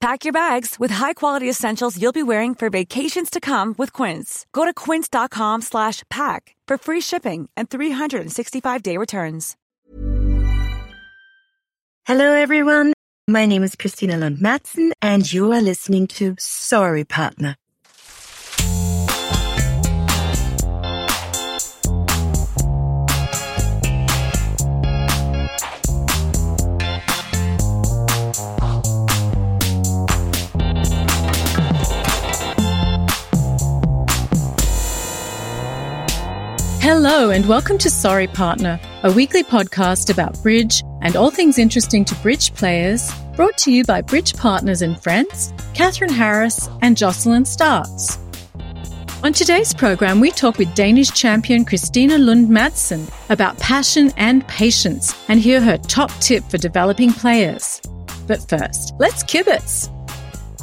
Pack your bags with high-quality essentials you'll be wearing for vacations to come with Quince. Go to quince.com slash pack for free shipping and 365-day returns. Hello, everyone. My name is Christina Lund Madsen, and you are listening to Sorry Partner. Hello, and welcome to Sorry Partner, a weekly podcast about bridge and all things interesting to bridge players, brought to you by Bridge Partners and Friends, Catherine Harris and Jocelyn Starks. On today's program, we talk with Danish champion Christina Lund Madsen about passion and patience and hear her top tip for developing players. But first, let's kibitz.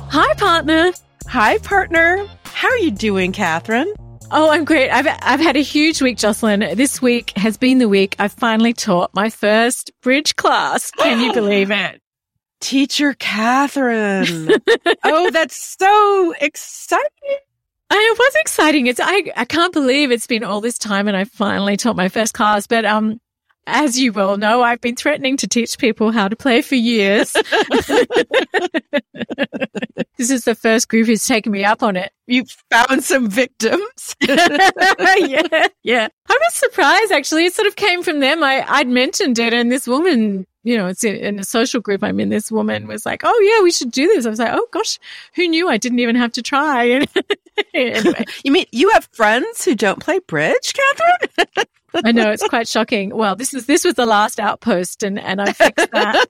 Hi, partner. Hi, partner. How are you doing, Catherine? Oh, I'm great. I've I've had a huge week, Jocelyn. This week has been the week I finally taught my first bridge class. Can you believe it? Teacher Catherine. oh, that's so exciting. And it was exciting. It's I I can't believe it's been all this time and I finally taught my first class. But um as you well know, I've been threatening to teach people how to play for years. this is the first group who's taken me up on it. You found some victims. yeah, yeah. I was surprised actually. It sort of came from them. I, I'd mentioned it and this woman, you know, it's in, in a social group I'm in. This woman was like, Oh yeah, we should do this. I was like, Oh gosh, who knew I didn't even have to try? anyway. you mean you have friends who don't play bridge, Catherine? I know it's quite shocking. Well, this is this was the last outpost, and and I fixed that.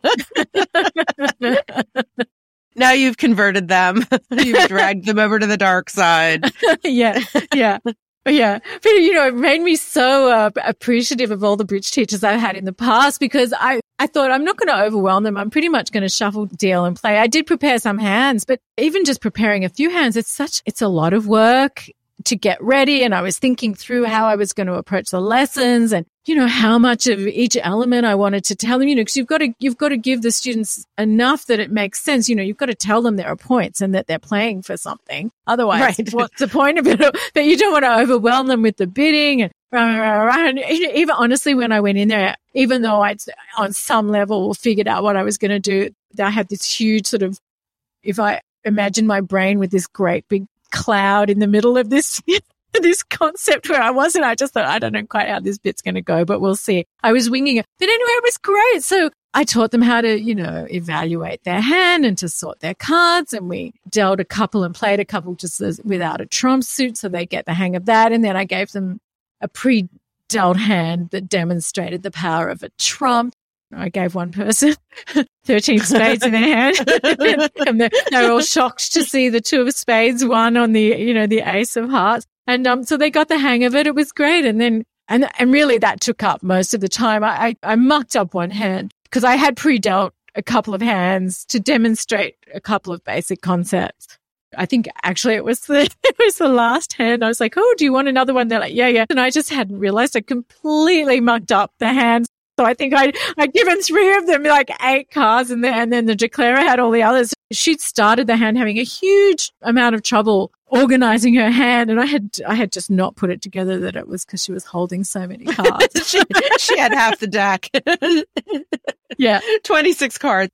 now you've converted them. you've dragged them over to the dark side. yeah, yeah. Yeah. But, you know, it made me so uh, appreciative of all the bridge teachers I've had in the past because I, I thought I'm not going to overwhelm them. I'm pretty much going to shuffle, deal and play. I did prepare some hands, but even just preparing a few hands, it's such, it's a lot of work to get ready and I was thinking through how I was going to approach the lessons and, you know, how much of each element I wanted to tell them, you know, because you've got to, you've got to give the students enough that it makes sense. You know, you've got to tell them there are points and that they're playing for something. Otherwise, right. what's the point of it? But you don't want to overwhelm them with the bidding and, and even honestly, when I went in there, even though I'd on some level figured out what I was going to do, I had this huge sort of, if I imagine my brain with this great big cloud in the middle of this this concept where I wasn't. I just thought, I don't know quite how this bit's going to go, but we'll see. I was winging it. But anyway, it was great. So I taught them how to, you know, evaluate their hand and to sort their cards. And we dealt a couple and played a couple just as, without a trump suit. So they get the hang of that. And then I gave them a pre dealt hand that demonstrated the power of a trump. I gave one person 13 spades in their hand and they, they were all shocked to see the two of spades, one on the, you know, the ace of hearts. And, um, so they got the hang of it. It was great. And then, and, and really that took up most of the time. I, I, I mucked up one hand because I had pre-dealt a couple of hands to demonstrate a couple of basic concepts. I think actually it was the it was the last hand. I was like, "Oh, do you want another one?" They're like, "Yeah, yeah." And I just hadn't realized I completely mucked up the hands. So I think I I'd given three of them like eight cards, and then and then the declarer had all the others. She'd started the hand having a huge amount of trouble organizing her hand, and I had I had just not put it together that it was because she was holding so many cards. she, she had half the deck. yeah, twenty six cards.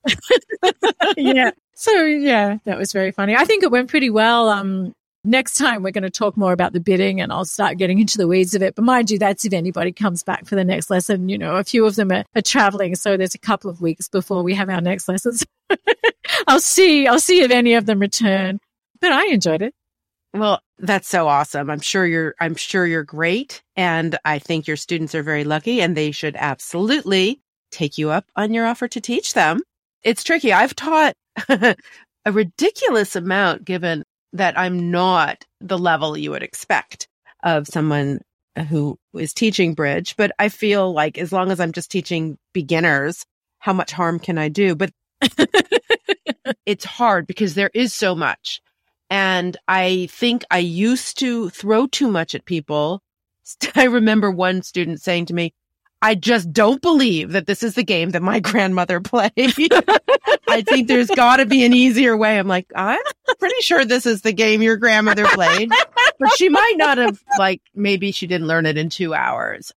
yeah. So yeah, that was very funny. I think it went pretty well. Um, next time we're going to talk more about the bidding and I'll start getting into the weeds of it. But mind you, that's if anybody comes back for the next lesson. You know, a few of them are, are traveling. So there's a couple of weeks before we have our next lessons. I'll see, I'll see if any of them return, but I enjoyed it. Well, that's so awesome. I'm sure you're, I'm sure you're great. And I think your students are very lucky and they should absolutely take you up on your offer to teach them. It's tricky. I've taught a ridiculous amount given that I'm not the level you would expect of someone who is teaching bridge. But I feel like as long as I'm just teaching beginners, how much harm can I do? But it's hard because there is so much. And I think I used to throw too much at people. I remember one student saying to me, I just don't believe that this is the game that my grandmother played. I think there's got to be an easier way. I'm like, I'm pretty sure this is the game your grandmother played, but she might not have like, maybe she didn't learn it in two hours.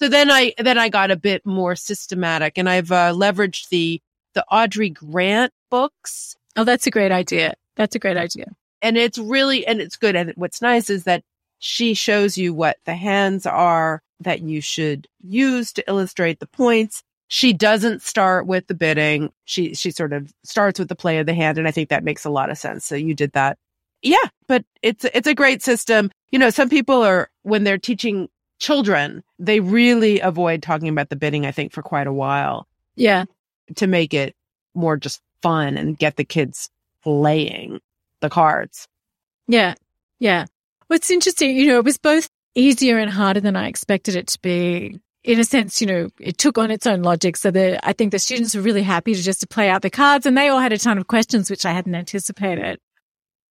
So then I, then I got a bit more systematic and I've uh, leveraged the, the Audrey Grant books. Oh, that's a great idea. That's a great idea. And it's really, and it's good. And what's nice is that she shows you what the hands are that you should use to illustrate the points. She doesn't start with the bidding. She, she sort of starts with the play of the hand. And I think that makes a lot of sense. So you did that. Yeah, but it's, it's a great system. You know, some people are, when they're teaching children, they really avoid talking about the bidding, I think, for quite a while. Yeah. To make it more just fun and get the kids playing the cards. Yeah. Yeah. What's interesting, you know, it was both easier and harder than I expected it to be. In a sense, you know, it took on its own logic. So the, I think the students were really happy to just to play out the cards and they all had a ton of questions, which I hadn't anticipated.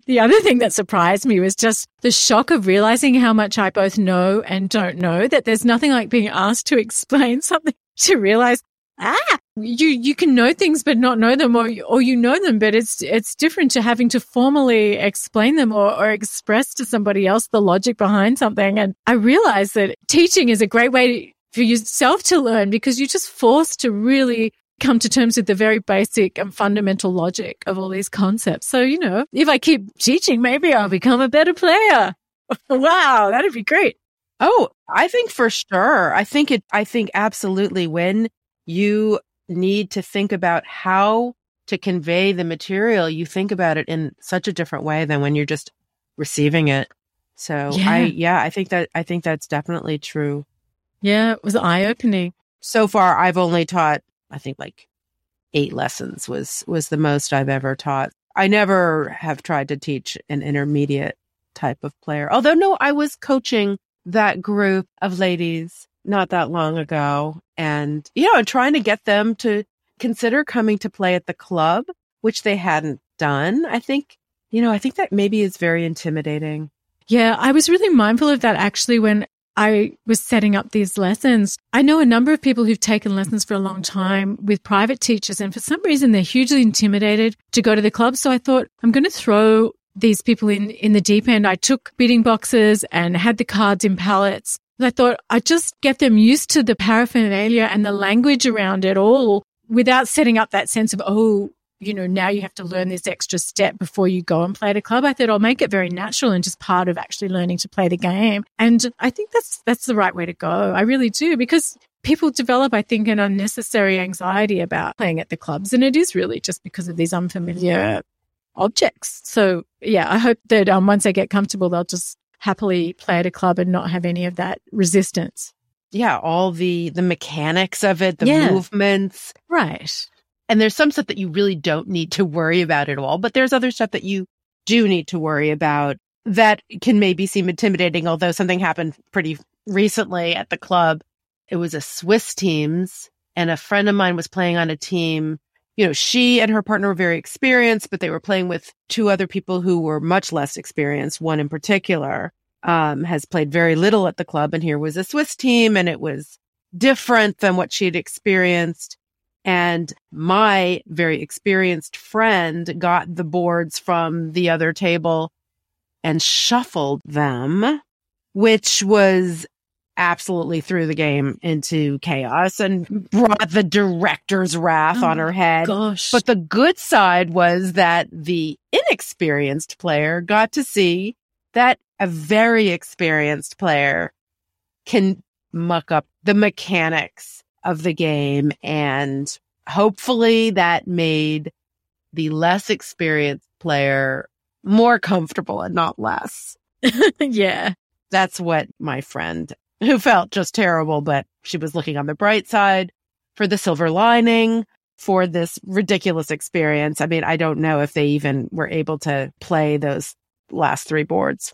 The other thing that surprised me was just the shock of realizing how much I both know and don't know that there's nothing like being asked to explain something to realize ah, you, you can know things, but not know them or, or you know them, but it's, it's different to having to formally explain them or, or express to somebody else the logic behind something. And I realize that teaching is a great way for yourself to learn because you're just forced to really come to terms with the very basic and fundamental logic of all these concepts. So, you know, if I keep teaching, maybe I'll become a better player. wow, that'd be great. Oh, I think for sure. I think it, I think absolutely when you need to think about how to convey the material. You think about it in such a different way than when you're just receiving it. So yeah. I, yeah, I think that, I think that's definitely true. Yeah. It was eye opening. So far, I've only taught, I think like eight lessons was, was the most I've ever taught. I never have tried to teach an intermediate type of player. Although no, I was coaching that group of ladies not that long ago and, you know, trying to get them to consider coming to play at the club, which they hadn't done. I think, you know, I think that maybe is very intimidating. Yeah, I was really mindful of that actually when I was setting up these lessons. I know a number of people who've taken lessons for a long time with private teachers, and for some reason they're hugely intimidated to go to the club. So I thought I'm going to throw these people in, in the deep end. I took bidding boxes and had the cards in pallets I thought I'd just get them used to the paraphernalia and the language around it all without setting up that sense of, oh, you know, now you have to learn this extra step before you go and play at a club. I thought I'll make it very natural and just part of actually learning to play the game. And I think that's, that's the right way to go. I really do because people develop, I think, an unnecessary anxiety about playing at the clubs. And it is really just because of these unfamiliar objects. So yeah, I hope that um, once they get comfortable, they'll just happily play at a club and not have any of that resistance. Yeah, all the the mechanics of it, the yeah. movements. Right. And there's some stuff that you really don't need to worry about at all, but there's other stuff that you do need to worry about that can maybe seem intimidating, although something happened pretty recently at the club. It was a Swiss teams and a friend of mine was playing on a team you know, she and her partner were very experienced, but they were playing with two other people who were much less experienced. One in particular, um, has played very little at the club. And here was a Swiss team and it was different than what she'd experienced. And my very experienced friend got the boards from the other table and shuffled them, which was absolutely threw the game into chaos and brought the director's wrath Oh on her head. Gosh. But the good side was that the inexperienced player got to see that a very experienced player can muck up the mechanics of the game. And hopefully that made the less experienced player more comfortable and not less. yeah. That's what my friend who felt just terrible, but she was looking on the bright side for the silver lining for this ridiculous experience. I mean, I don't know if they even were able to play those last three boards.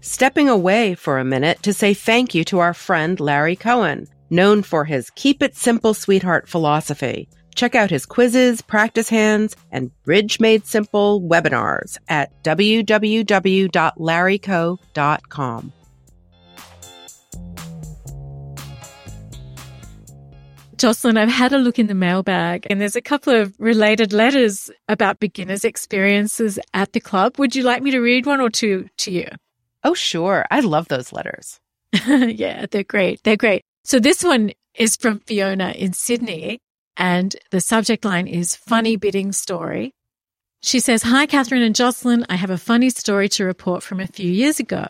Stepping away for a minute to say thank you to our friend Larry Cohen, known for his keep it simple sweetheart philosophy. Check out his quizzes, practice hands, and Bridge Made Simple webinars at www.larryco.com. Jocelyn, I've had a look in the mailbag and there's a couple of related letters about beginners' experiences at the club. Would you like me to read one or two to you? Oh, sure. I love those letters. yeah, they're great. They're great. So this one is from Fiona in Sydney and the subject line is funny bidding story. She says, Hi, Catherine and Jocelyn. I have a funny story to report from a few years ago.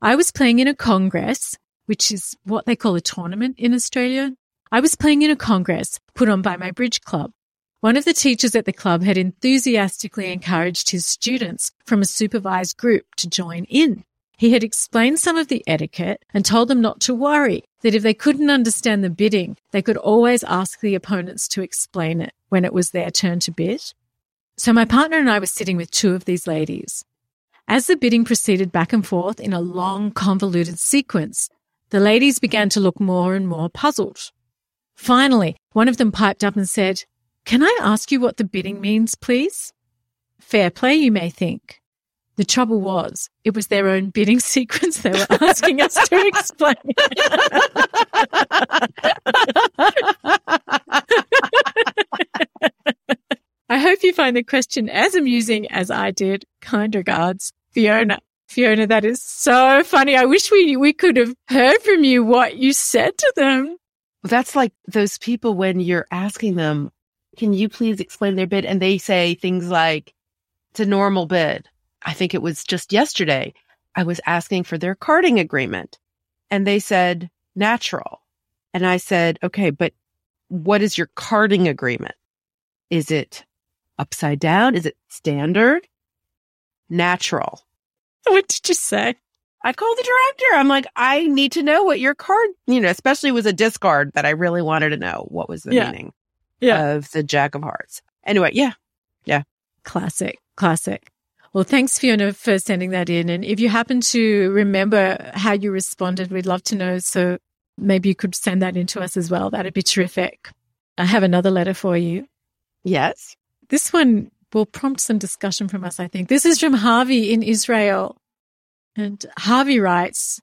I was playing in a congress, which is what they call a tournament in Australia. I was playing in a congress put on by my bridge club. One of the teachers at the club had enthusiastically encouraged his students from a supervised group to join in. He had explained some of the etiquette and told them not to worry, that if they couldn't understand the bidding, they could always ask the opponents to explain it when it was their turn to bid. So my partner and I were sitting with two of these ladies. As the bidding proceeded back and forth in a long, convoluted sequence, the ladies began to look more and more puzzled. Finally, one of them piped up and said, Can I ask you what the bidding means, please? Fair play, you may think. The trouble was, it was their own bidding sequence they were asking us to explain. I hope you find the question as amusing as I did. Kind regards, Fiona. Fiona, that is so funny. I wish we, we could have heard from you what you said to them. That's like those people when you're asking them, can you please explain their bid? And they say things like, it's a normal bid. I think it was just yesterday. I was asking for their carding agreement and they said natural. And I said, okay, but what is your carding agreement? Is it upside down? Is it standard? Natural. What did you say? I called the director. I'm like, I need to know what your card, you know, especially was a discard that I really wanted to know what was the Yeah. meaning Yeah. of the Jack of Hearts. Anyway, yeah. yeah. Classic, classic. Well, thanks, Fiona, for sending that in. And if you happen to remember how you responded, we'd love to know. So maybe you could send that in to us as well. That'd be terrific. I have another letter for you. Yes. This one will prompt some discussion from us, I think. This is from Harvey in Israel. And Harvey writes,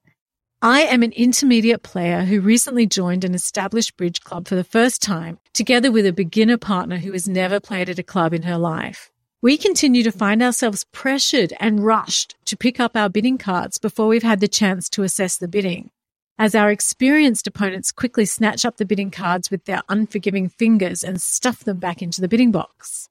I am an intermediate player who recently joined an established bridge club for the first time, together with a beginner partner who has never played at a club in her life. We continue to find ourselves pressured and rushed to pick up our bidding cards before we've had the chance to assess the bidding. As our experienced opponents quickly snatch up the bidding cards with their unforgiving fingers and stuff them back into the bidding box.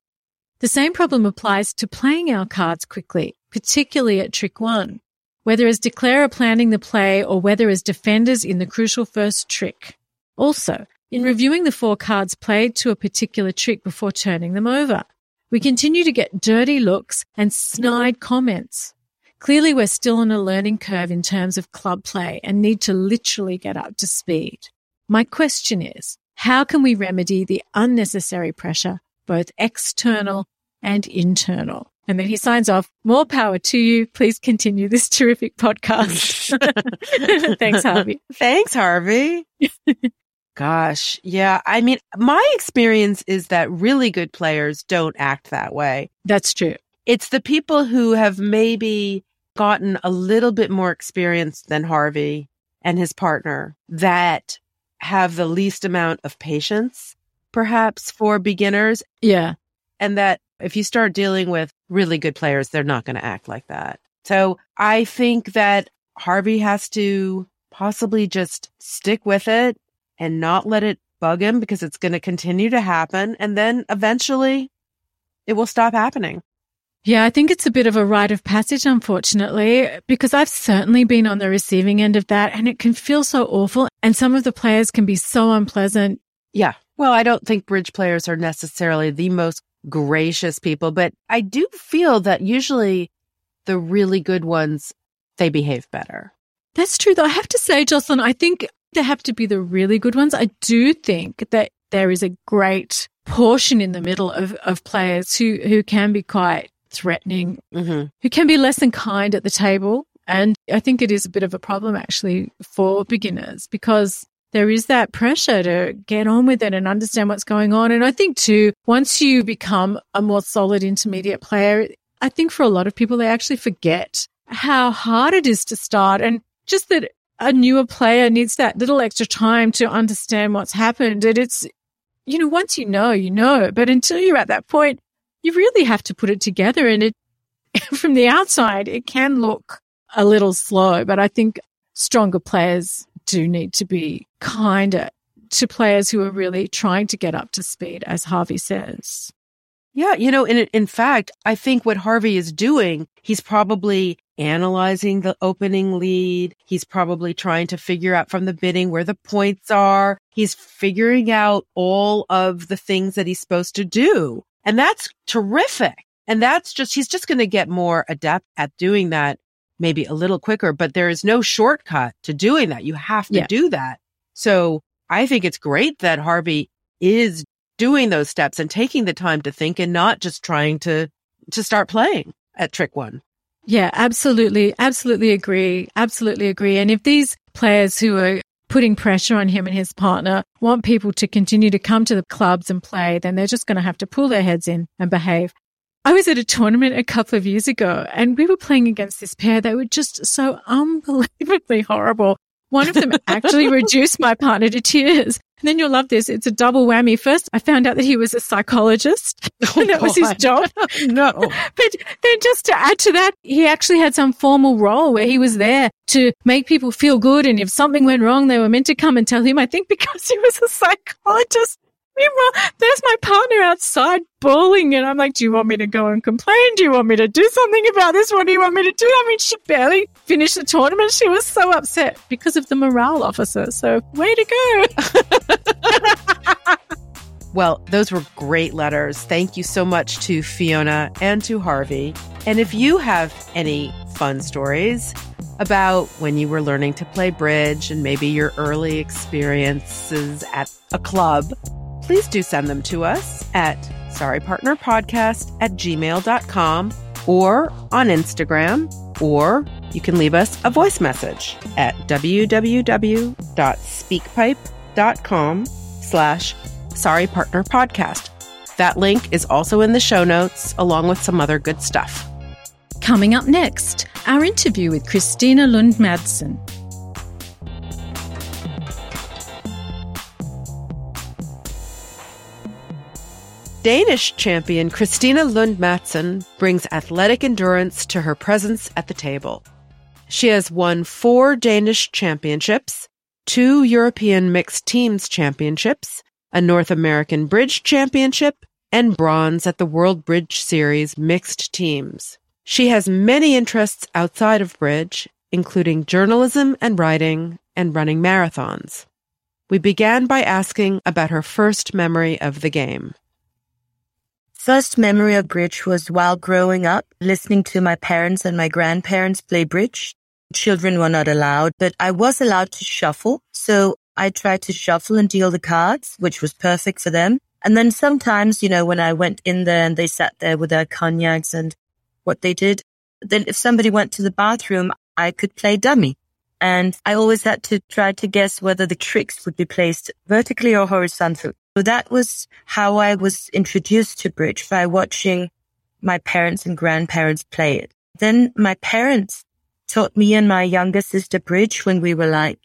The same problem applies to playing our cards quickly, particularly at trick one, whether as declarer planning the play or whether as defenders in the crucial first trick. Also, in reviewing the four cards played to a particular trick before turning them over, we continue to get dirty looks and snide comments. Clearly, we're still on a learning curve in terms of club play and need to literally get up to speed. My question is, how can we remedy the unnecessary pressure, both external and internal? And then he signs off, more power to you. Please continue this terrific podcast. Thanks, Harvey. Thanks, Harvey. Gosh. Yeah. I mean, my experience is that really good players don't act that way. That's true. It's the people who have maybe gotten a little bit more experience than Harvey and his partner that have the least amount of patience, perhaps for beginners. Yeah. And that if you start dealing with really good players, they're not going to act like that. So I think that Harvey has to possibly just stick with it and not let it bug him because it's going to continue to happen. And then eventually it will stop happening. Yeah, I think it's a bit of a rite of passage, unfortunately, because I've certainly been on the receiving end of that and it can feel so awful. And some of the players can be so unpleasant. Yeah. Well, I don't think bridge players are necessarily the most gracious people, but I do feel that usually the really good ones, they behave better. That's true, though. I have to say, Jocelyn, I think they have to be the really good ones. I do think that there is a great portion in the middle of, of players who, who can be quite threatening, mm-hmm. who can be less than kind at the table. And I think it is a bit of a problem actually for beginners because there is that pressure to get on with it and understand what's going on. And I think too, once you become a more solid intermediate player, I think for a lot of people, they actually forget how hard it is to start and just that a newer player needs that little extra time to understand what's happened. And it's, you know, once you know, you know, but until you're at that point, you really have to put it together. And it, from the outside, it can look a little slow, but I think stronger players do need to be kinder to players who are really trying to get up to speed, as Harvey says. Yeah, you know, in in fact, I think what Harvey is doing, he's probably analyzing the opening lead. He's probably trying to figure out from the bidding where the points are. He's figuring out all of the things that he's supposed to do. And that's terrific. And that's just, he's just going to get more adept at doing that maybe a little quicker, but there is no shortcut to doing that. You have to yeah. do that. So I think it's great that Harvey is doing those steps and taking the time to think and not just trying to, to start playing at trick one. Yeah, absolutely. Absolutely agree. Absolutely agree. And if these players who are putting pressure on him and his partner want people to continue to come to the clubs and play, then they're just going to have to pull their heads in and behave. I was at a tournament a couple of years ago and we were playing against this pair. They were just so unbelievably horrible. One of them actually reduced my partner to tears. And then you'll love this. It's a double whammy. First, I found out that he was a psychologist oh, and that God. was his job. no. but then just to add to that, he actually had some formal role where he was there to make people feel good. And if something went wrong, they were meant to come and tell him. I think because he was a psychologist. Meanwhile, there's my partner outside bawling, and I'm like, "Do you want me to go and complain? Do you want me to do something about this? What do you want me to do?" I mean, she barely finished the tournament. She was so upset because of the morale officer. So, way to go! well, those were great letters. Thank you so much to Fiona and to Harvey. And if you have any fun stories about when you were learning to play bridge and maybe your early experiences at a club please do send them to us at sorrypartnerpodcast at gmail.com or on Instagram, or you can leave us a voice message at www.speakpipe.com slash sorrypartnerpodcast. That link is also in the show notes along with some other good stuff. Coming up next, our interview with Christina Lund Madsen. Danish champion Christina Lund Madsen brings athletic endurance to her presence at the table. She has won four Danish championships, two European mixed teams championships, a North American bridge championship, and bronze at the World Bridge Series mixed teams. She has many interests outside of bridge, including journalism and writing and running marathons. We began by asking about her first memory of the game first memory of bridge was while growing up, listening to my parents and my grandparents play bridge. Children were not allowed, but I was allowed to shuffle. So I tried to shuffle and deal the cards, which was perfect for them. And then sometimes, you know, when I went in there and they sat there with their cognacs and what they did, then if somebody went to the bathroom, I could play dummy. And I always had to try to guess whether the tricks would be placed vertically or horizontally. So that was how I was introduced to bridge by watching my parents and grandparents play it. Then my parents taught me and my younger sister bridge when we were like,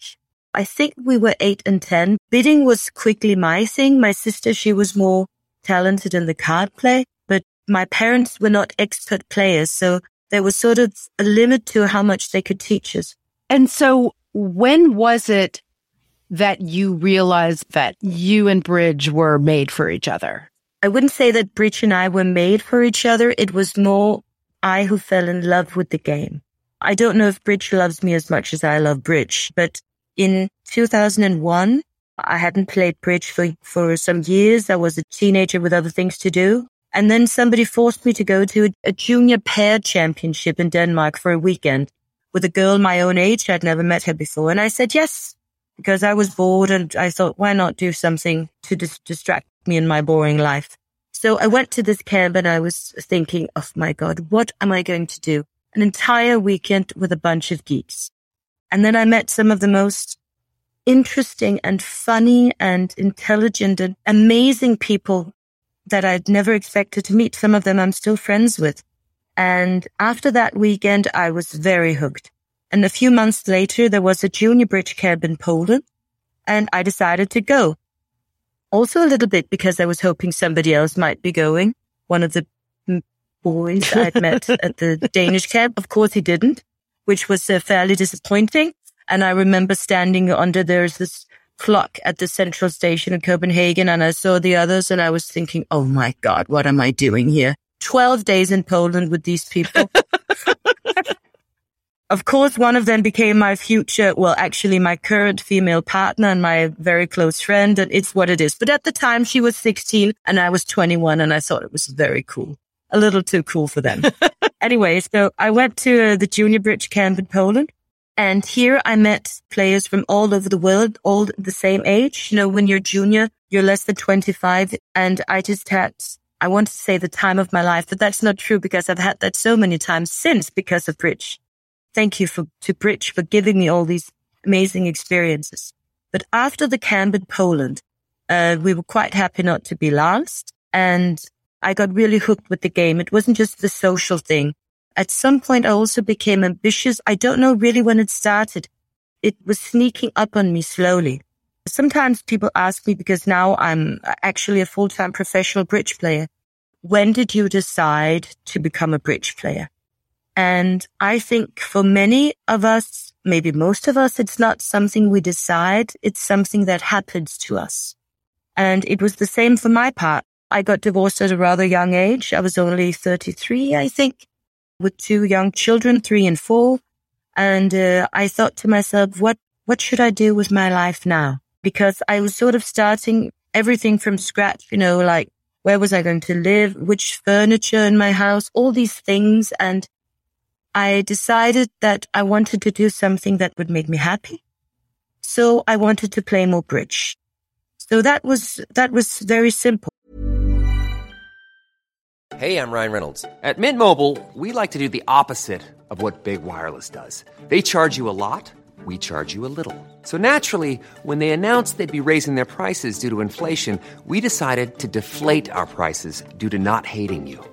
I think we were eight and 10. Bidding was quickly my thing. My sister, she was more talented in the card play, but my parents were not expert players. So there was sort of a limit to how much they could teach us. And so when was it that you realized that you and Bridge were made for each other? I wouldn't say that Bridge and I were made for each other. It was more I who fell in love with the game. I don't know if Bridge loves me as much as I love Bridge, but in 2001, I hadn't played bridge for, for some years. I was a teenager with other things to do. And then somebody forced me to go to a, a junior pair championship in Denmark for a weekend with a girl my own age. I'd never met her before. And I said yes, because I was bored and I thought, why not do something to dis- distract me in my boring life? So I went to this camp and I was thinking, oh my God, what am I going to do? An entire weekend with a bunch of geeks. And then I met some of the most interesting and funny and intelligent and amazing people that I'd never expected to meet. Some of them I'm still friends with. And after that weekend, I was very hooked. And a few months later, there was a junior bridge camp in Poland and I decided to go. Also a little bit because I was hoping somebody else might be going. One of the boys I'd met at the Danish camp. Of course he didn't, which was uh, fairly disappointing. And I remember standing under there's this clock at the central station in Copenhagen and I saw the others and I was thinking, Oh my God, what am I doing here? 12 days in Poland with these people. of course, one of them became my future, well, actually my current female partner and my very close friend. And it's what it is. But at the time she was 16 and I was 21 and I thought it was very cool. A little too cool for them. anyway, so I went to uh, the junior bridge camp in Poland and here I met players from all over the world, all the same age. You know, when you're junior, you're less than 25. And I just had, I want to say the time of my life, but that's not true because I've had that so many times since because of Bridge. Thank you for, to Bridge for giving me all these amazing experiences. But after the camp in Poland, uh, we were quite happy not to be last. And I got really hooked with the game. It wasn't just the social thing. At some point, I also became ambitious. I don't know really when it started. It was sneaking up on me slowly. Sometimes people ask me because now I'm actually a full-time professional bridge player. When did you decide to become a bridge player? And I think for many of us, maybe most of us, it's not something we decide. It's something that happens to us. And it was the same for my part. I got divorced at a rather young age. I was only 33, I think with two young children, three and four. And uh, I thought to myself, what, what should I do with my life now? Because I was sort of starting everything from scratch, you know, like where was I going to live? Which furniture in my house? All these things. And I decided that I wanted to do something that would make me happy. So I wanted to play more bridge. So that was, that was very simple. Hey, I'm Ryan Reynolds. At Mint Mobile, we like to do the opposite of what Big Wireless does. They charge you a lot, we charge you a little. So naturally, when they announced they'd be raising their prices due to inflation, we decided to deflate our prices due to not hating you.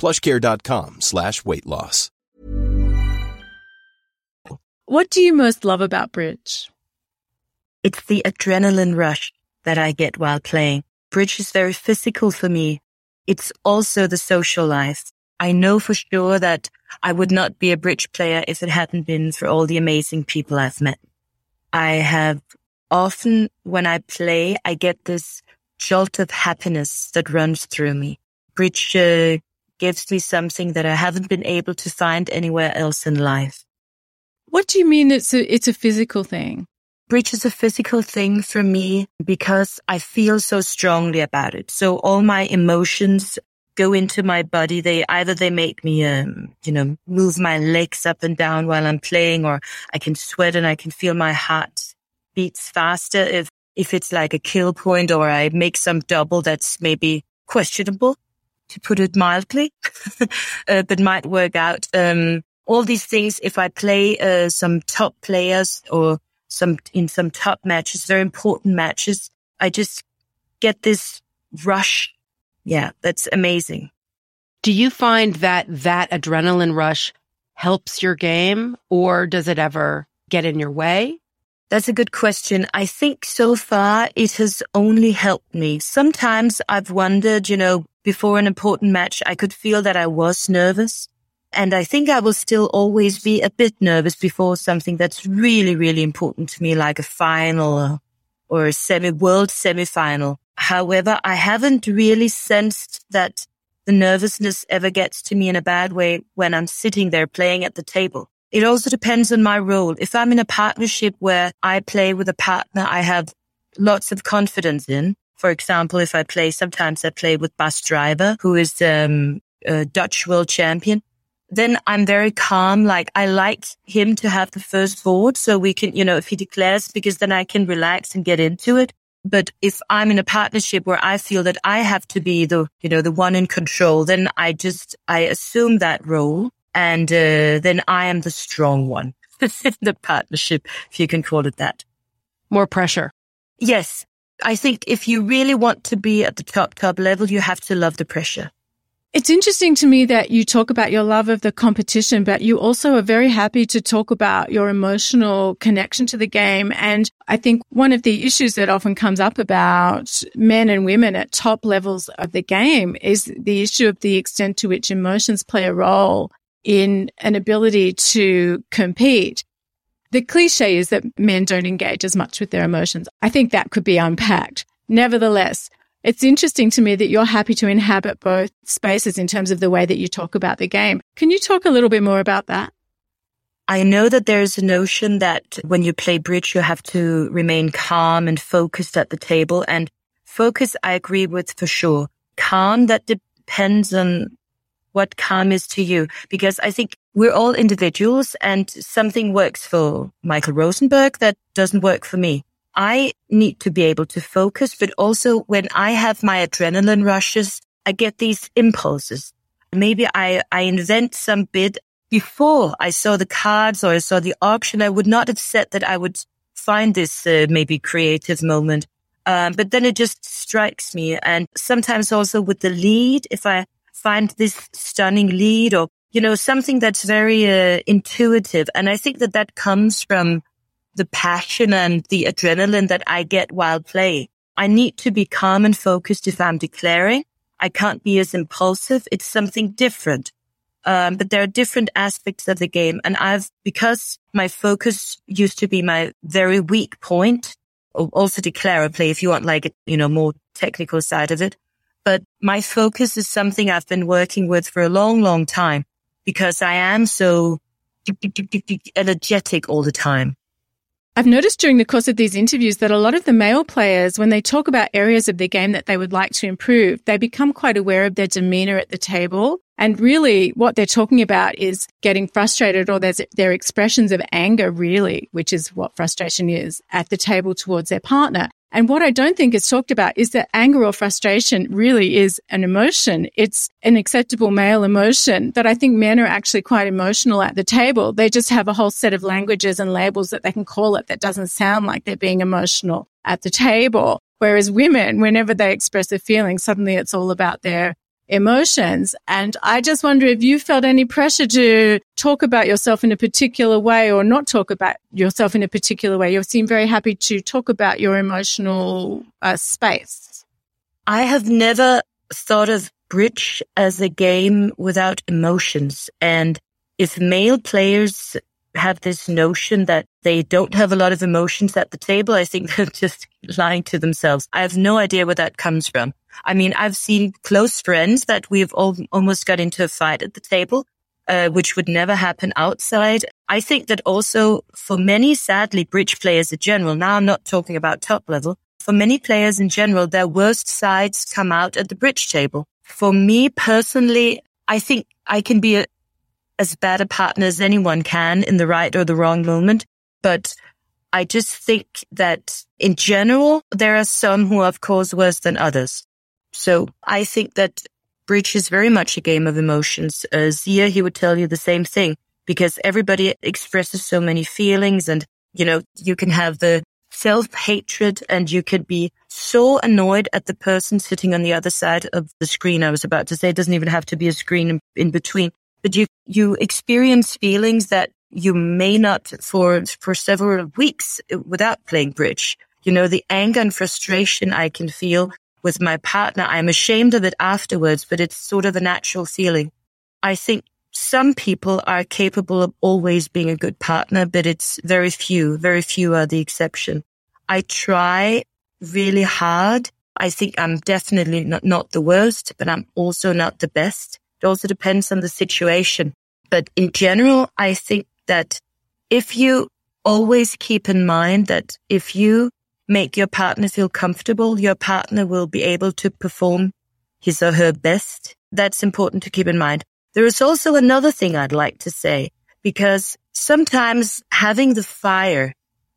Plushcare.com slash weight loss. What do you most love about bridge? It's the adrenaline rush that I get while playing. Bridge is very physical for me. It's also the social life. I know for sure that I would not be a bridge player if it hadn't been for all the amazing people I've met. I have often when I play, I get this jolt of happiness that runs through me. Bridge uh, gives me something that I haven't been able to find anywhere else in life. What do you mean it's a, it's a physical thing? Bridge is a physical thing for me because I feel so strongly about it. So all my emotions go into my body. They either they make me, um, you know, move my legs up and down while I'm playing, or I can sweat and I can feel my heart beats faster if if it's like a kill point, or I make some double that's maybe questionable, to put it mildly, uh, but might work out. Um, all these things, if I play uh, some top players or some in some top matches, very important matches, I just get this rush yeah, that's amazing. Do you find that that adrenaline rush helps your game or does it ever get in your way? That's a good question. I think so far it has only helped me. Sometimes I've wondered, you know, before an important match, I could feel that I was nervous. And I think I will still always be a bit nervous before something that's really, really important to me, like a final or a semi world semi-final. However, I haven't really sensed that the nervousness ever gets to me in a bad way when I'm sitting there playing at the table. It also depends on my role. If I'm in a partnership where I play with a partner I have lots of confidence in, for example, if I play, sometimes I play with Bas Drijvers who is um, a Dutch world champion. Then I'm very calm. Like I like him to have the first board so we can, you know, if he declares, because then I can relax and get into it. But if I'm in a partnership where I feel that I have to be the, you know, the one in control, then I just, I assume that role and uh, then I am the strong one in the partnership, if you can call it that. More pressure. Yes. I think if you really want to be at the top, top level, you have to love the pressure. It's interesting to me that you talk about your love of the competition, but you also are very happy to talk about your emotional connection to the game. And I think one of the issues that often comes up about men and women at top levels of the game is the issue of the extent to which emotions play a role in an ability to compete. The cliche is that men don't engage as much with their emotions. I think that could be unpacked. Nevertheless, it's interesting to me that you're happy to inhabit both spaces in terms of the way that you talk about the game. Can you talk a little bit more about that? I know that there's a notion that when you play bridge, you have to remain calm and focused at the table. And focus, I agree with for sure. Calm, that depends on what calm is to you. Because I think we're all individuals and something works for Michael Rosenberg that doesn't work for me. I need to be able to focus, but also when I have my adrenaline rushes, I get these impulses. Maybe I, I invent some bid before I saw the cards or I saw the auction. I would not have said that I would find this uh, maybe creative moment. Um, but then it just strikes me. And sometimes also with the lead, if I find this stunning lead or, you know, something that's very uh, intuitive. And I think that that comes from the passion and the adrenaline that I get while playing. I need to be calm and focused if I'm declaring. I can't be as impulsive. It's something different. Um, but there are different aspects of the game. And I've, because my focus used to be my very weak point, also declare a play if you want like, you know, more technical side of it. But my focus is something I've been working with for a long, long time because I am so energetic all the time. I've noticed during the course of these interviews that a lot of the male players, when they talk about areas of the game that they would like to improve, they become quite aware of their demeanor at the table. And really what they're talking about is getting frustrated or there's their expressions of anger, really, which is what frustration is at the table towards their partner. And what I don't think is talked about is that anger or frustration really is an emotion. It's an acceptable male emotion that I think men are actually quite emotional at the table. They just have a whole set of languages and labels that they can call it that doesn't sound like they're being emotional at the table. Whereas women, whenever they express a feeling, suddenly it's all about their emotions. And I just wonder if you felt any pressure to talk about yourself in a particular way or not talk about yourself in a particular way. You seem very happy to talk about your emotional uh, space. I have never thought of bridge as a game without emotions. And if male players have this notion that they don't have a lot of emotions at the table, I think they're just lying to themselves. I have no idea where that comes from. I mean, I've seen close friends that we've all, almost got into a fight at the table, uh, which would never happen outside. I think that also for many, sadly, bridge players in general, now I'm not talking about top level, for many players in general, their worst sides come out at the bridge table. For me personally, I think I can be a, as bad a partner as anyone can in the right or the wrong moment. But I just think that in general, there are some who are, of course, worse than others. So I think that bridge is very much a game of emotions. Uh, Zia, he would tell you the same thing because everybody expresses so many feelings and, you know, you can have the self hatred and you could be so annoyed at the person sitting on the other side of the screen. I was about to say it doesn't even have to be a screen in between, but you, you experience feelings that you may not for, for several weeks without playing bridge. You know, the anger and frustration I can feel with my partner. I'm ashamed of it afterwards, but it's sort of a natural feeling. I think some people are capable of always being a good partner, but it's very few, very few are the exception. I try really hard. I think I'm definitely not, not the worst, but I'm also not the best. It also depends on the situation. But in general, I think that if you always keep in mind that if you make your partner feel comfortable. Your partner will be able to perform his or her best. That's important to keep in mind. There is also another thing I'd like to say because sometimes having the fire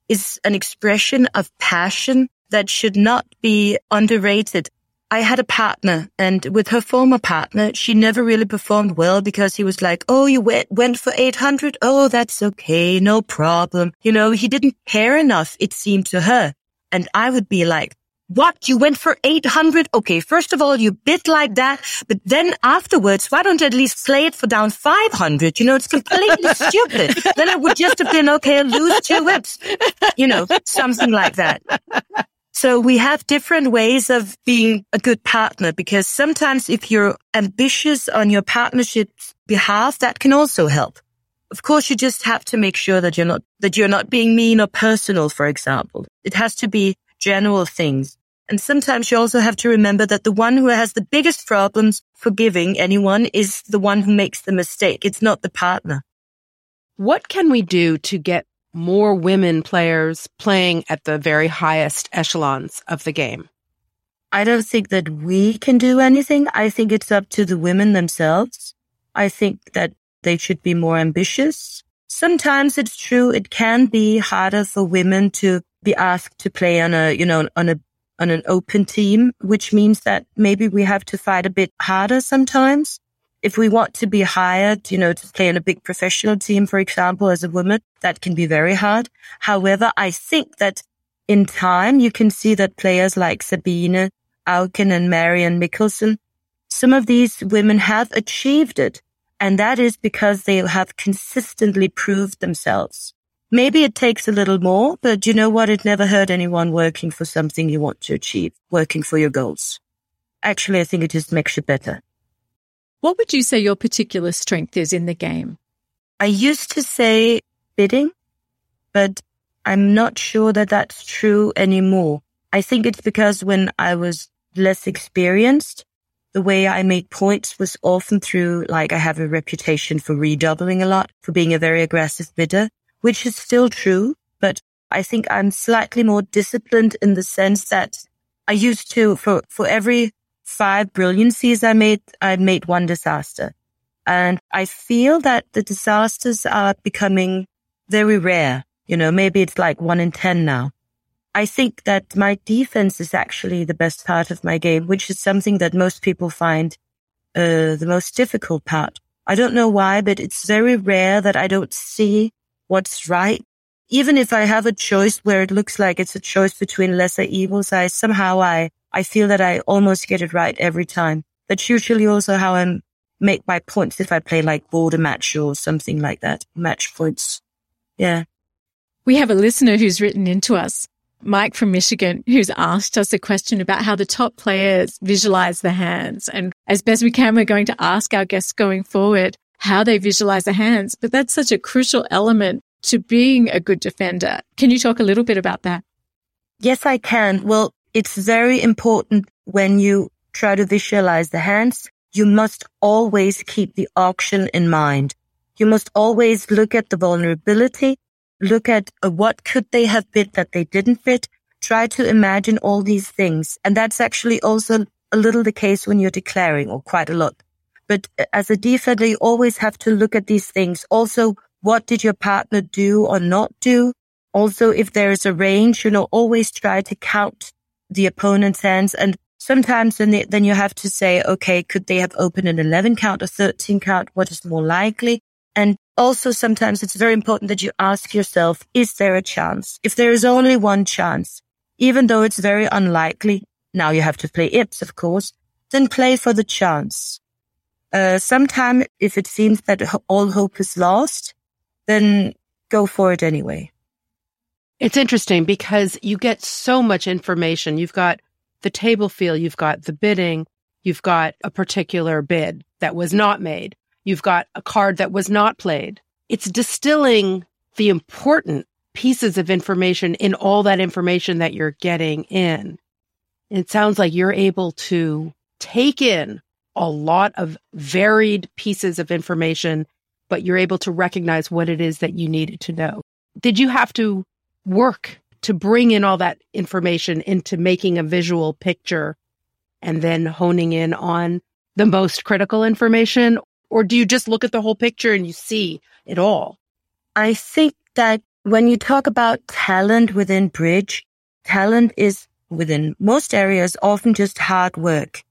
is an expression of passion that should not be underrated. I had a partner and with her former partner, she never really performed well because he was like, Oh, you went, went for 800. Oh, that's okay. No problem. You know, he didn't care enough, it seemed to her. And I would be like, what? You went for 800? Okay, first of all, you bid like that, but then afterwards, why don't you at least play it for down 500? You know, it's completely stupid. Then I would just have been, okay, lose two whips. You know, something like that. So we have different ways of being a good partner because sometimes if you're ambitious on your partnership's behalf, that can also help. Of course, you just have to make sure that you're not, that you're not being mean or personal, for example. It has to be general things. And sometimes you also have to remember that the one who has the biggest problems forgiving anyone is the one who makes the mistake. It's not the partner. What can we do to get more women players playing at the very highest echelons of the game? I don't think that we can do anything. I think it's up to the women themselves. I think that they should be more ambitious. Sometimes it's true. It can be harder for women to be asked to play on a, you know, on a, on an open team, which means that maybe we have to fight a bit harder sometimes. If we want to be hired, you know, to play in a big professional team, for example, as a woman, that can be very hard. However, I think that in time, you can see that players like Sabine, Auken and Marion Michielsen, some of these women have achieved it. And that is because they have consistently proved themselves. Maybe it takes a little more, but you know what? It never hurt anyone working for something you want to achieve, working for your goals. Actually, I think it just makes you better. What would you say your particular strength is in the game? I used to say bidding, but I'm not sure that that's true anymore. I think it's because when I was less experienced, the way I made points was often through like I have a reputation for redoubling a lot, for being a very aggressive bidder, which is still true. But I think I'm slightly more disciplined in the sense that I used to, for, for every five brilliancies I made, I made one disaster. And I feel that the disasters are becoming very rare. You know, maybe it's like one in 10 now. I think that my defense is actually the best part of my game, which is something that most people find uh, the most difficult part. I don't know why, but it's very rare that I don't see what's right. Even if I have a choice where it looks like it's a choice between lesser evils, I somehow I, I feel that I almost get it right every time. That's usually also how I make my points if I play like board-a-match or something like that. Match points. Yeah. We have a listener who's written into us, Mike from Michigan, who's asked us a question about how the top players visualize the hands. And as best we can, we're going to ask our guests going forward how they visualize the hands. But that's such a crucial element to being a good defender. Can you talk a little bit about that? Yes, I can. Well, it's very important when you try to visualize the hands. You must always keep the auction in mind. You must always look at the vulnerability look at uh, what could they have bid that they didn't bid. Try to imagine all these things. And that's actually also a little the case when you're declaring or quite a lot. But uh, as a defender, you always have to look at these things. Also, what did your partner do or not do? Also, if there is a range, you know, always try to count the opponent's hands. And sometimes then, then you have to say, okay, could they have opened an 11 count or 13 count? What is more likely? And also sometimes it's very important that you ask yourself, is there a chance? If there is only one chance, even though it's very unlikely, now you have to play IMPs, of course, then play for the chance. Uh, sometime if it seems that all hope is lost, then go for it anyway. It's interesting because you get so much information. You've got the table feel, you've got the bidding, you've got a particular bid that was not made. You've got a card that was not played. It's distilling the important pieces of information in all that information that you're getting in. It sounds like you're able to take in a lot of varied pieces of information, but you're able to recognize what it is that you needed to know. Did you have to work to bring in all that information into making a visual picture and then honing in on the most critical information? Or do you just look at the whole picture and you see it all? I think that when you talk about talent within bridge, talent is within most areas often just hard work.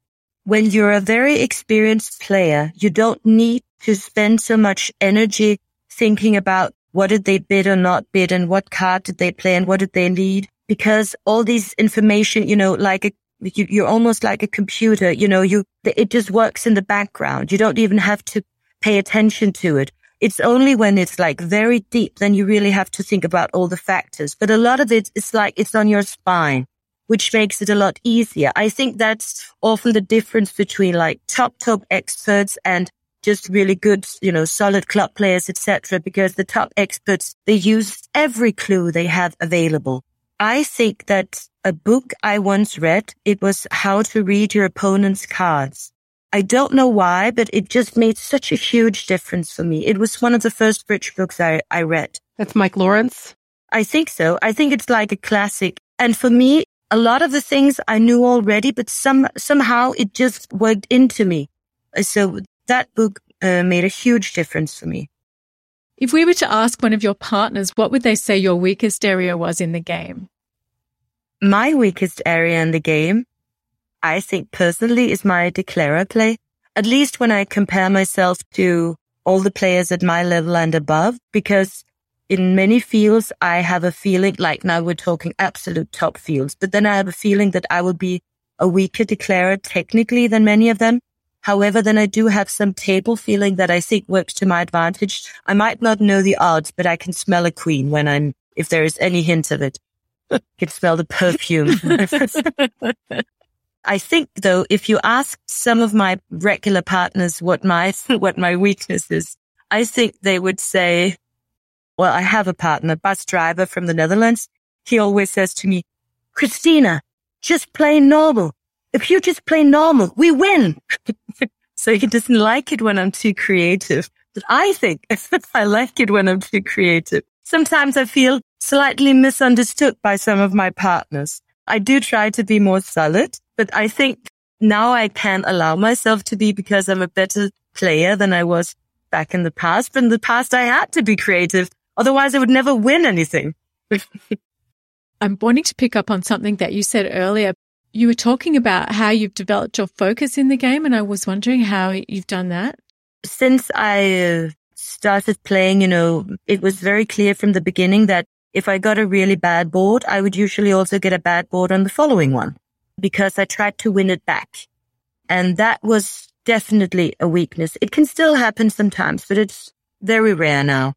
When you're a very experienced player, you don't need to spend so much energy thinking about what did they bid or not bid and what card did they play and what did they need? Because all these information, you know, like a you, you're almost like a computer. You know, you, it just works in the background. You don't even have to pay attention to it. It's only when it's like very deep, then you really have to think about all the factors. But a lot of it is like it's on your spine, which makes it a lot easier. I think that's often the difference between like top, top experts and just really good, you know, solid club players, etc. Because the top experts, they use every clue they have available. I think that a book I once read, it was how to read your opponent's cards. I don't know why, but it just made such a huge difference for me. It was one of the first bridge books I, I read. That's Mike Lawrence? I think so. I think it's like a classic. And for me, a lot of the things I knew already, but some, somehow it just worked into me. So that book uh, made a huge difference for me. If we were to ask one of your partners, what would they say your weakest area was in the game? My weakest area in the game, I think personally, is my declarer play. At least when I compare myself to all the players at my level and above, because in many fields, I have a feeling like now we're talking absolute top fields, but then I have a feeling that I will be a weaker declarer technically than many of them. However, then I do have some table feeling that I think works to my advantage. I might not know the odds, but I can smell a queen when I'm, if there is any hint of it. I can smell the perfume. I think though, if you ask some of my regular partners what my, what my weakness is, I think they would say, well, I have a partner, Bas Drijvers from the Netherlands. He always says to me, Christina, just play normal. If you just play normal, we win. so he doesn't like it when I'm too creative. But I think I like it when I'm too creative. Sometimes I feel slightly misunderstood by some of my partners. I do try to be more solid, but I think now I can allow myself to be because I'm a better player than I was back in the past. But in the past, I had to be creative. Otherwise, I would never win anything. I'm wanting to pick up on something that you said earlier. You were talking about how you've developed your focus in the game, and I was wondering how you've done that. Since I started playing, you know, it was very clear from the beginning that if I got a really bad board, I would usually also get a bad board on the following one because I tried to win it back. And that was definitely a weakness. It can still happen sometimes, but it's very rare now.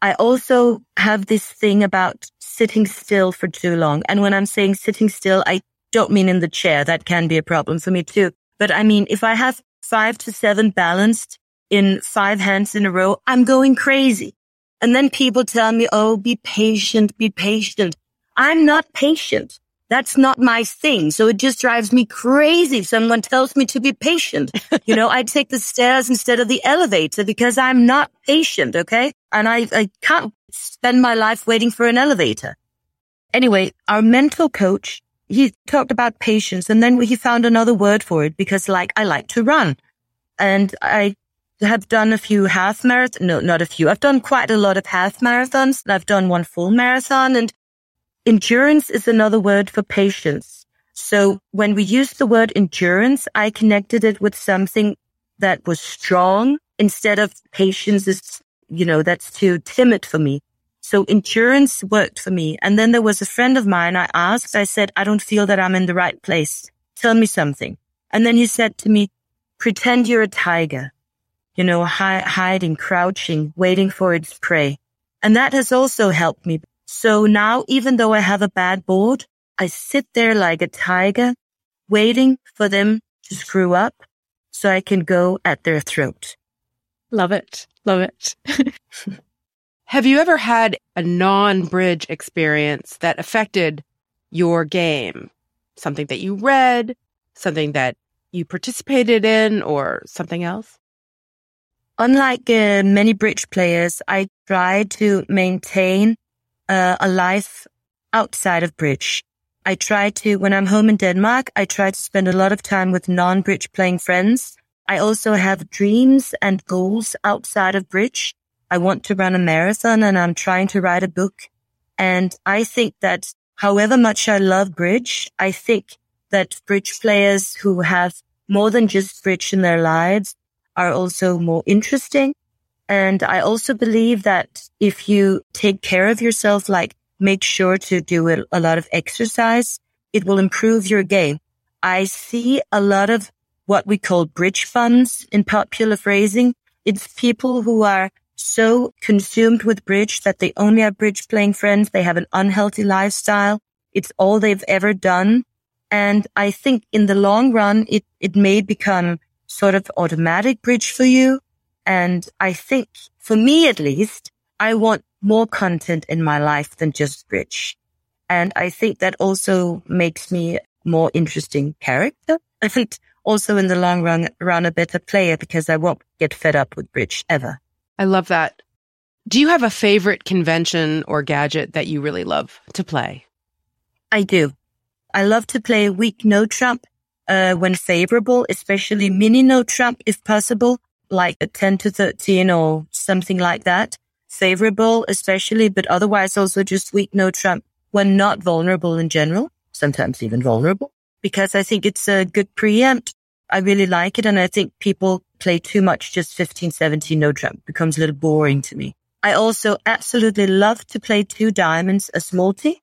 I also have this thing about sitting still for too long. And when I'm saying sitting still, I don't mean in the chair. That can be a problem for me too. But I mean, if I have five to seven balanced in five hands in a row, I'm going crazy. And then people tell me, Oh, be patient, be patient. I'm not patient. That's not my thing. So it just drives me crazy if someone tells me to be patient. you know, I take the stairs instead of the elevator because I'm not patient. Okay. And I, I can't spend my life waiting for an elevator. Anyway, our mental coach, he talked about patience and then he found another word for it because like I like to run and I have done a few half marathons. No, not a few. I've done quite a lot of half marathons. I've done one full marathon and Endurance is another word for patience. So when we use the word endurance, I connected it with something that was strong instead of patience is, you know, that's too timid for me. So endurance worked for me. And then there was a friend of mine I asked, I said, I don't feel that I'm in the right place. Tell me something. And then he said to me, pretend you're a tiger, you know, hi- hiding, crouching, waiting for its prey. And that has also helped me so now, even though I have a bad board, I sit there like a tiger, waiting for them to screw up so I can go at their throat. Love it. Love it. have you ever had a non bridge experience that affected your game? Something that you read, something that you participated in, or something else? Unlike uh, many bridge players, I try to maintain uh, a life outside of bridge. I try to, when I'm home in Denmark, I try to spend a lot of time with non-bridge playing friends. I also have dreams and goals outside of bridge. I want to run a marathon and I'm trying to write a book. And I think that however much I love bridge, I think that bridge players who have more than just bridge in their lives are also more interesting and I also believe that if you take care of yourself, like make sure to do a lot of exercise, it will improve your game. I see a lot of what we call bridge funds in popular phrasing. It's people who are so consumed with bridge that they only have bridge playing friends. They have an unhealthy lifestyle. It's all they've ever done. And I think in the long run, it, it may become sort of automatic bridge for you. And I think for me, at least, I want more content in my life than just bridge. And I think that also makes me more interesting character. I think also in the long run, run a better player because I won't get fed up with bridge ever. I love that. Do you have a favorite convention or gadget that you really love to play? I do. I love to play weak no trump uh, when favorable, especially mini no trump if possible like a 10 to 13 or something like that. Favorable, especially, but otherwise also just weak no trump when not vulnerable in general, sometimes even vulnerable, because I think it's a good preempt. I really like it. And I think people play too much just 15, 17 no trump becomes a little boring to me. I also absolutely love to play two diamonds as multi,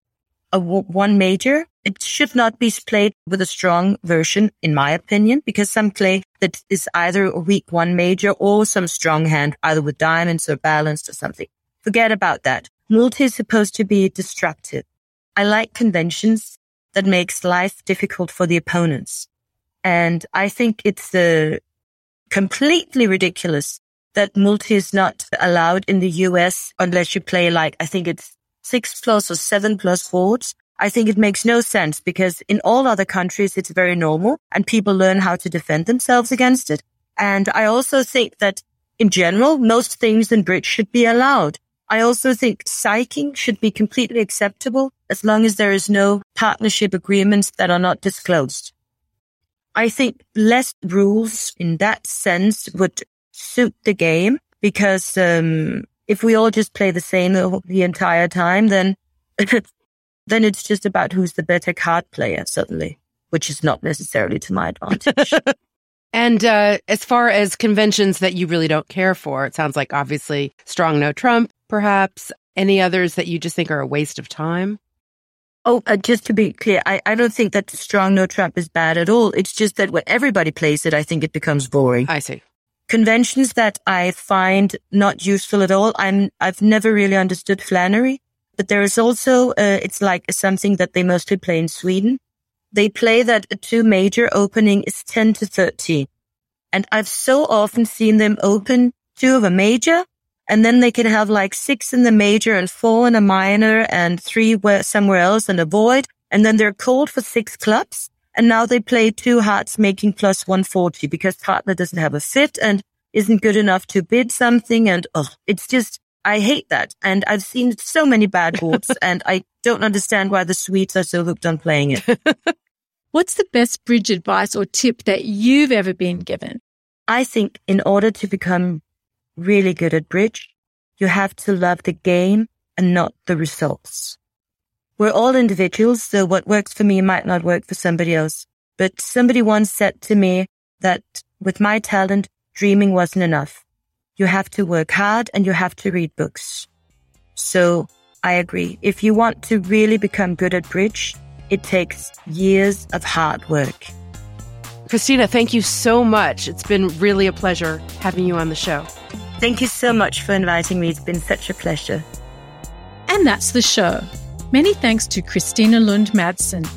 a w- one major it should not be played with a strong version, in my opinion, because some play that is either a weak one major or some strong hand, either with diamonds or balanced or something. Forget about that. Multi is supposed to be destructive. I like conventions that makes life difficult for the opponents. And I think it's uh, completely ridiculous that multi is not allowed in the US unless you play like, I think it's six plus or seven plus boards. I think it makes no sense because in all other countries, it's very normal and people learn how to defend themselves against it. And I also think that in general, most things in bridge should be allowed. I also think psyching should be completely acceptable as long as there is no partnership agreements that are not disclosed. I think less rules in that sense would suit the game because um, if we all just play the same the entire time, then then it's just about who's the better card player suddenly, which is not necessarily to my advantage. and uh, as far as conventions that you really don't care for, it sounds like obviously strong no Trump, perhaps. Any others that you just think are a waste of time? Oh, uh, just to be clear, I, I don't think that strong no trump is bad at all. It's just that when everybody plays it, I think it becomes boring. I see. Conventions that I find not useful at all. I'm, I've never really understood Flannery, but there is also, uh, it's like something that they mostly play in Sweden. They play that a two major opening is 10 to 13. And I've so often seen them open two of a major and then they can have like six in the major and four in a minor and three where somewhere else and a void. And then they're called for six clubs. And now they play two hearts making plus 140 because partner doesn't have a fit and isn't good enough to bid something. And oh, it's just, I hate that. And I've seen so many bad boards and I don't understand why the Swedes are so hooked on playing it. What's the best bridge advice or tip that you've ever been given? I think in order to become really good at bridge, you have to love the game and not the results. We're all individuals, so what works for me might not work for somebody else. But somebody once said to me that with my talent, dreaming wasn't enough. You have to work hard and you have to read books. So I agree. If you want to really become good at bridge, it takes years of hard work. Christina, thank you so much. It's been really a pleasure having you on the show. Thank you so much for inviting me. It's been such a pleasure. And that's the show. Many thanks to Christina Lund Madsen.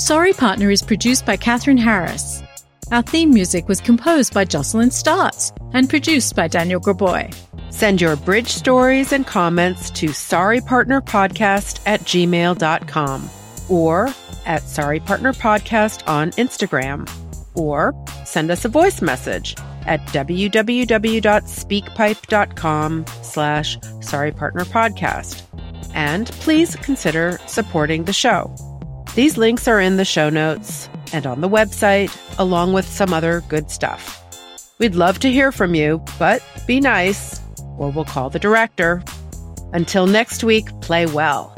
Sorry Partner is produced by Katherine Harris. Our theme music was composed by Jocelyn Starts and produced by Daniel Graboy. Send your bridge stories and comments to sorrypartnerpodcast at gmail.com or at sorrypartnerpodcast on Instagram or send us a voice message at www.speakpipe.com slash sorrypartnerpodcast. And please consider supporting the show. These links are in the show notes and on the website, along with some other good stuff. We'd love to hear from you, but be nice, or we'll call the director. Until next week, play well.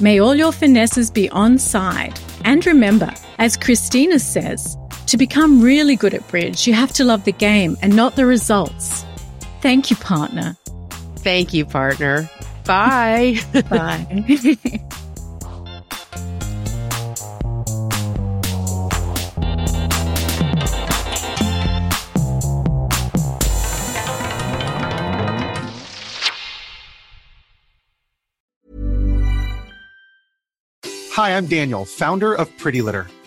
May all your finesses be on side. And remember, as Christina says, to become really good at bridge, you have to love the game and not the results. Thank you, partner. Thank you, partner. Bye. Bye. Hi, I'm Daniel, founder of Pretty Litter.